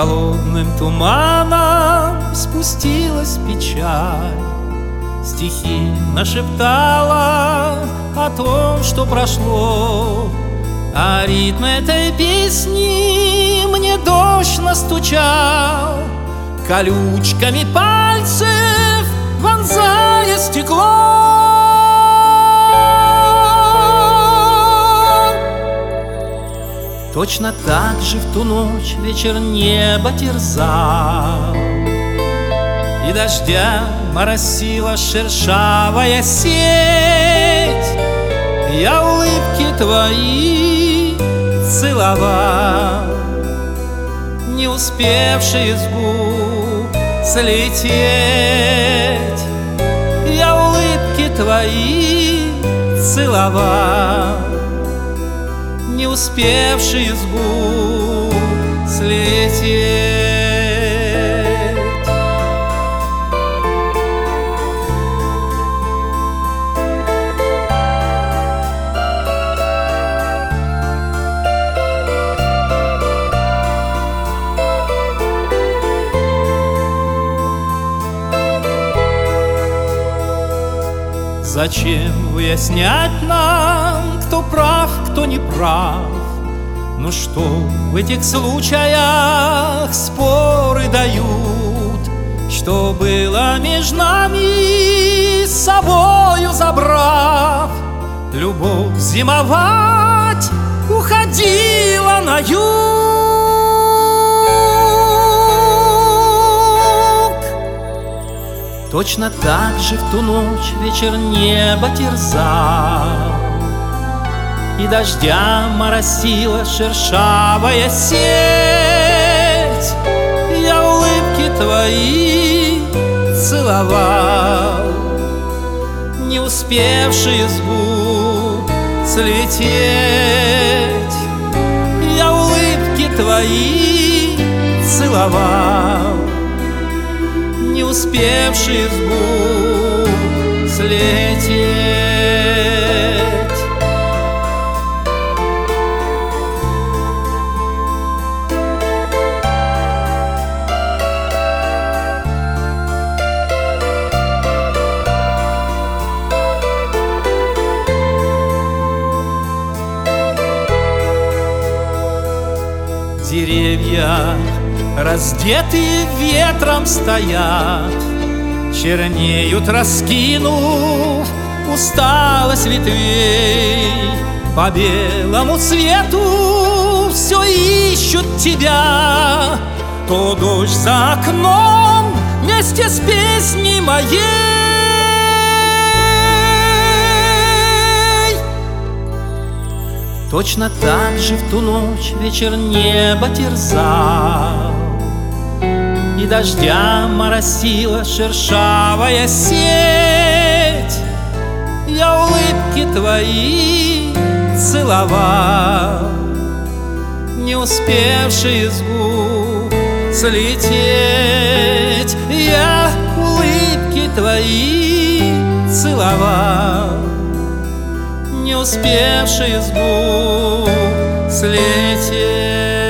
холодным туманом спустилась печаль. Стихи нашептала о том, что прошло. А ритм этой песни мне дождь настучал. Колючками пальцев вонзая Точно так же в ту ночь вечер небо терзал. И дождя моросила шершавая сеть Я улыбки твои целовал. Не успевшие с губ слететь Я улыбки твои целовал не успевшие с губ слететь. Зачем выяснять нам, кто прав, кто не прав? Ну что в этих случаях споры дают? Что было между нами, с собою забрав? Любовь зимовать уходила на юг Точно так же в ту ночь вечер небо терзал И дождя моросила шершавая сеть Я улыбки твои целовал Не успевшие с губ слететь Я улыбки твои целовал не успевший губ слететь. Деревья Раздетые ветром стоят Чернеют, раскинув усталость ветвей. По белому свету все ищут тебя То дождь за окном вместе с песней моей Точно так же в ту ночь вечер небо терзал. И дождя моросила шершавая сеть. Я улыбки твои целовал. Не успевшие с губ слететь Я улыбки твои целовал не успевшие с губ слететь.